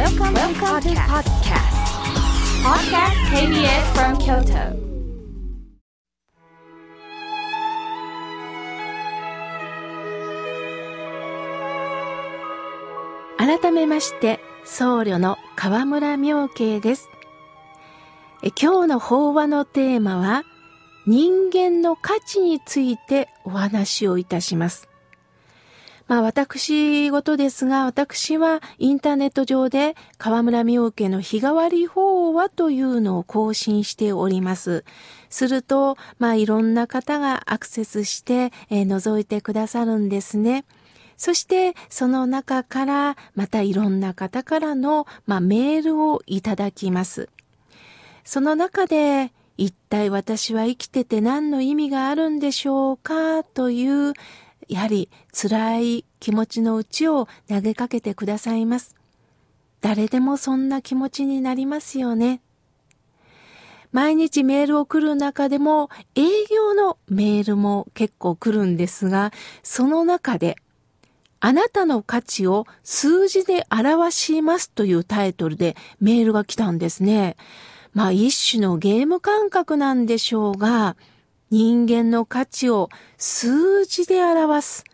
Welcome, Welcome to podcast. Podcast KBS from Kyoto. 改めまして僧侶の河村明慶です今日の法話のテーマは人間の価値についてお話をいたしますまあ私事ですが、私はインターネット上で河村明家の日替わり法話というのを更新しております。すると、まあいろんな方がアクセスして、えー、覗いてくださるんですね。そしてその中からまたいろんな方からの、まあ、メールをいただきます。その中で一体私は生きてて何の意味があるんでしょうかというやはり辛い気持ちのうちを投げかけてくださいます。誰でもそんな気持ちになりますよね。毎日メールを来る中でも営業のメールも結構来るんですが、その中であなたの価値を数字で表しますというタイトルでメールが来たんですね。まあ一種のゲーム感覚なんでしょうが、人間の価値を数字で表す。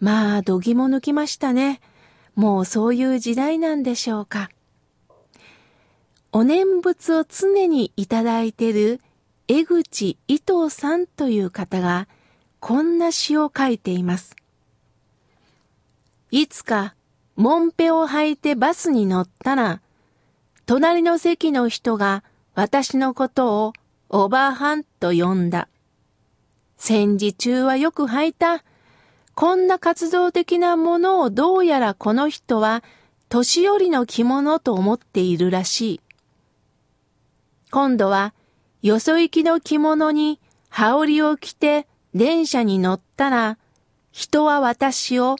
まあ、度肝抜きましたね。もうそういう時代なんでしょうか。お念仏を常にいただいている江口伊藤さんという方がこんな詩を書いています。いつか、もんぺを履いてバスに乗ったら、隣の席の人が私のことをおばはんと呼んだ。戦時中はよく履いた。こんな活動的なものをどうやらこの人は年寄りの着物と思っているらしい。今度はよそ行きの着物に羽織を着て電車に乗ったら人は私を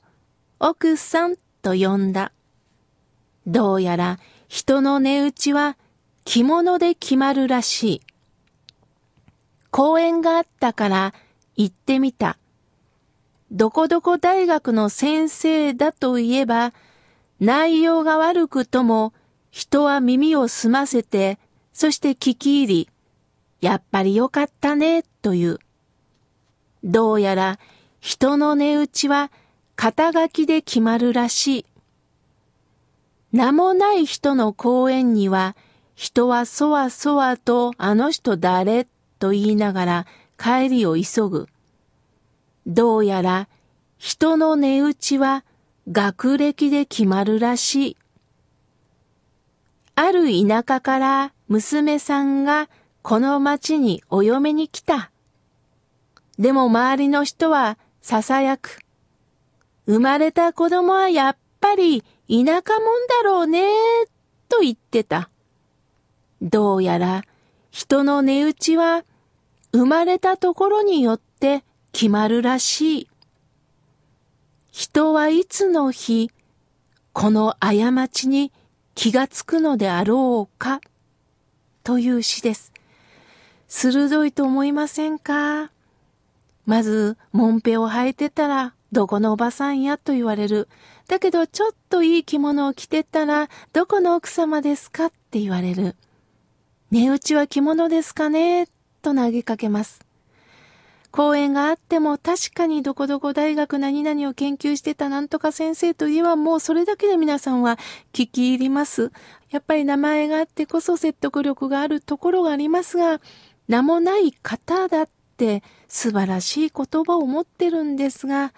奥さんと呼んだ。どうやら人の値打ちは着物で決まるらしい。公園があったから行ってみた。どこどこ大学の先生だといえば、内容が悪くとも人は耳を澄ませて、そして聞き入り、やっぱりよかったね、という。どうやら人の値打ちは肩書きで決まるらしい。名もない人の講演には、人はそわそわとあの人誰と言いながら帰りを急ぐ。どうやら人の値打ちは学歴で決まるらしい。ある田舎から娘さんがこの町にお嫁に来た。でも周りの人は囁く。生まれた子供はやっぱり田舎もんだろうね、と言ってた。どうやら人の値打ちは生まれたところによって決まるらしい。人はいつの日、この過ちに気がつくのであろうか、という詩です。鋭いと思いませんか？まず、もんぺを履いてたら、どこのおばさんやと言われる。だけど、ちょっといい着物を着てたら、どこの奥様ですか？って言われる。値打ちは着物ですかね？と投げかけます。講演があっても確かにどこどこ大学何々を研究してたなんとか先生といえばもうそれだけで皆さんは聞き入ります。やっぱり名前があってこそ説得力があるところがありますが、名もない方だって素晴らしい言葉を持ってるんですが、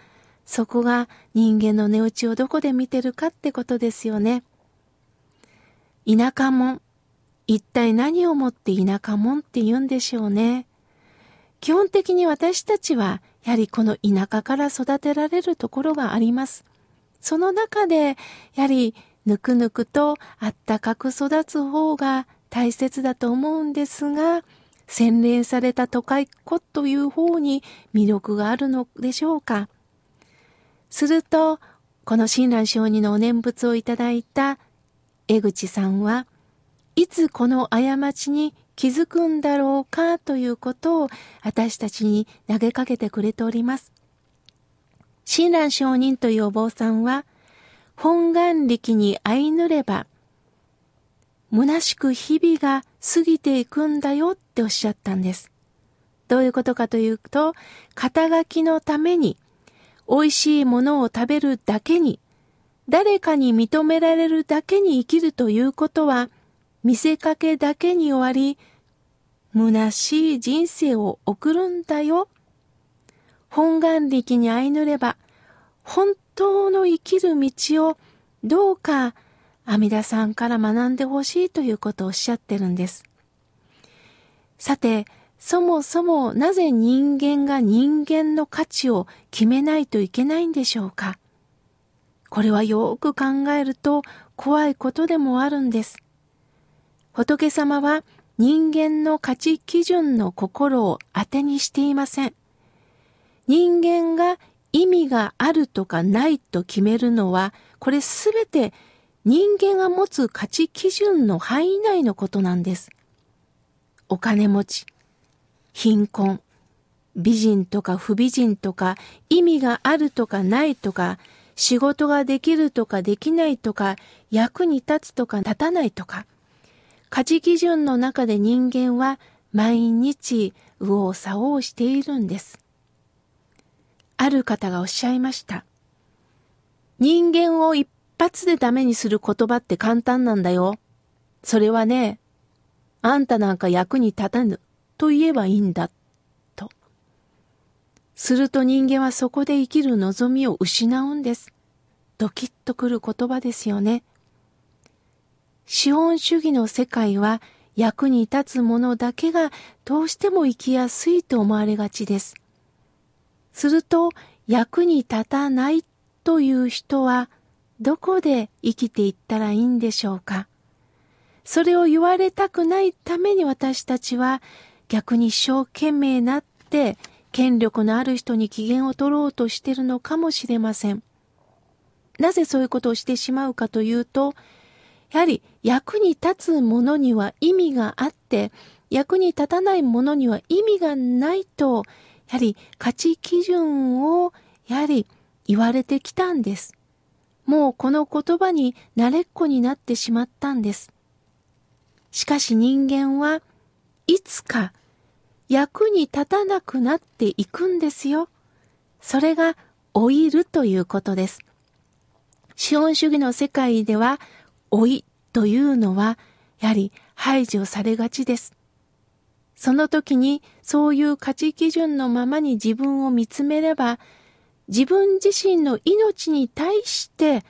そこが人間の値打ちをどこで見てるかってことですよね。田舎も一体何をもって田舎もんって言うんでしょうね。基本的に私たちは、やはりこの田舎から育てられるところがあります。その中で、やはり、ぬくぬくとあったかく育つ方が大切だと思うんですが、洗練された都会っ子という方に魅力があるのでしょうか。すると、この親鸞上人のお念仏をいただいた江口さんは、いつこの過ちに気づくんだろうかということを私たちに投げかけてくれております。親鸞上人というお坊さんは、本願力に相ぬれば虚しく日々が過ぎていくんだよっておっしゃったんです。どういうことかというと、肩書きのために、美味しいものを食べるだけに、誰かに認められるだけに生きるということは、見せかけだけに終わり、虚しい人生を送るんだよ。本願力に相ぬれば、本当の生きる道をどうか阿弥陀さんから学んでほしいということをおっしゃってるんです。さて、そもそもなぜ人間が人間の価値を決めないといけないんでしょうかこれはよく考えると怖いことでもあるんです。仏様は人間の価値基準の心を当てにしていません。人間が意味があるとかないと決めるのは、これすべて人間が持つ価値基準の範囲内のことなんです。お金持ち、貧困、美人とか不美人とか、意味があるとかないとか、仕事ができるとかできないとか、役に立つとか立たないとか、価値基準の中で人間は毎日右往左往しているんです。ある方がおっしゃいました。人間を一発でダメにする言葉って簡単なんだよ。それはね、あんたなんか役に立たぬと言えばいいんだ、と。すると人間はそこで生きる望みを失うんです。ドキッとくる言葉ですよね。資本主義の世界は役に立つものだけがどうしても生きやすいと思われがちです。すると役に立たないという人はどこで生きていったらいいんでしょうかそれを言われたくないために私たちは逆に一生懸命なって権力のある人に機嫌を取ろうとしているのかもしれません。なぜそういうことをしてしまうかというと、やはり役に立つものには意味があって、役に立たないものには意味がないと、やはり価値基準をやはり言われてきたんです。もうこの言葉に慣れっこになってしまったんです。しかし人間はいつか役に立たなくなっていくんですよ。それが老いるということです。資本主義の世界では老いというのはやはり排除されがちです。その時にそういう価値基準のままに自分を見つめれば自分自身の命に対して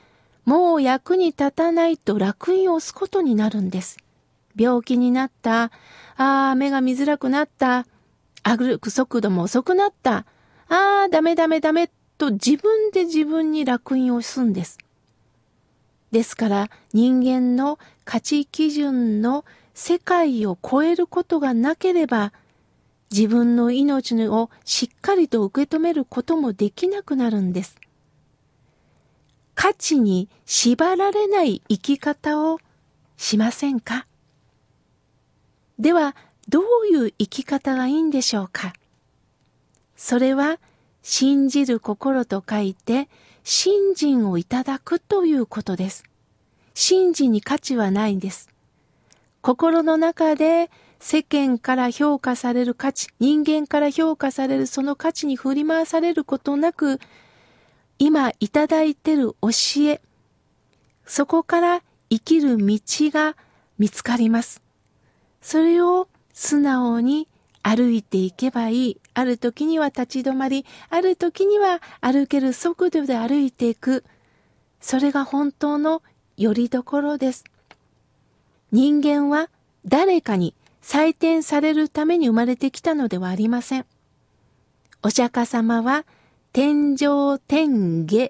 もう役に立たないと楽印を押すことになるんです。病気になった。ああ、目が見づらくなった。歩く速度も遅くなった。ああ、ダメダメダメと自分で自分に楽印を押すんです。ですから人間の価値基準の世界を超えることがなければ自分の命をしっかりと受け止めることもできなくなるんです。価値に縛られない生き方をしませんか？では、どういう生き方がいいんでしょうか？それは、信じる心と書いて、信心をいただくということです。信心に価値はないんです。心の中で世間から評価される価値、人間から評価されるその価値に振り回されることなく、今いただいてる教え、そこから生きる道が見つかります。それを素直に歩いていけばいい。ある時には立ち止まり、ある時には歩ける速度で歩いていく。それが本当の拠り所です。人間は誰かに採点されるために生まれてきたのではありません。お釈迦様は天上天下、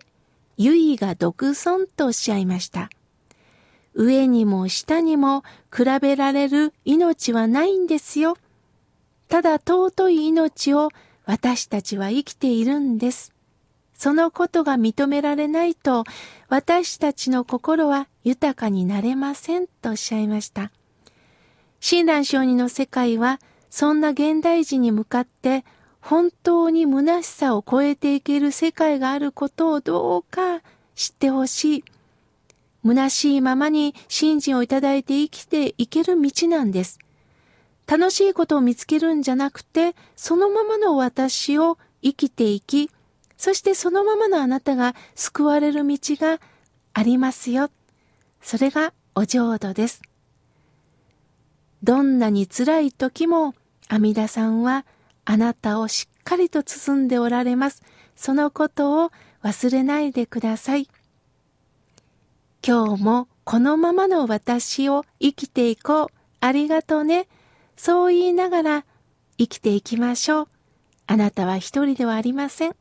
唯が独尊とおっしゃいました。上にも下にも比べられる命はないんですよ。ただ尊い命を私たちは生きているんです。そのことが認められないと私たちの心は豊かになれませんとおっしゃいました。親鸞上人の世界は、そんな現代人に向かって、本当に虚しさを超えていける世界があることをどうか知ってほしい。虚しいままに信心をいただいて生きていける道なんです。楽しいことを見つけるんじゃなくて、そのままの私を生きていき、そしてそのままのあなたが救われる道がありますよ。それがお浄土です。どんなに辛い時も阿弥陀さんはあなたをしっかりと包んでおられます。そのことを忘れないでください。今日もこのままの私を生きていこう。ありがとうね。そう言いながら生きていきましょう。あなたは一人ではありません。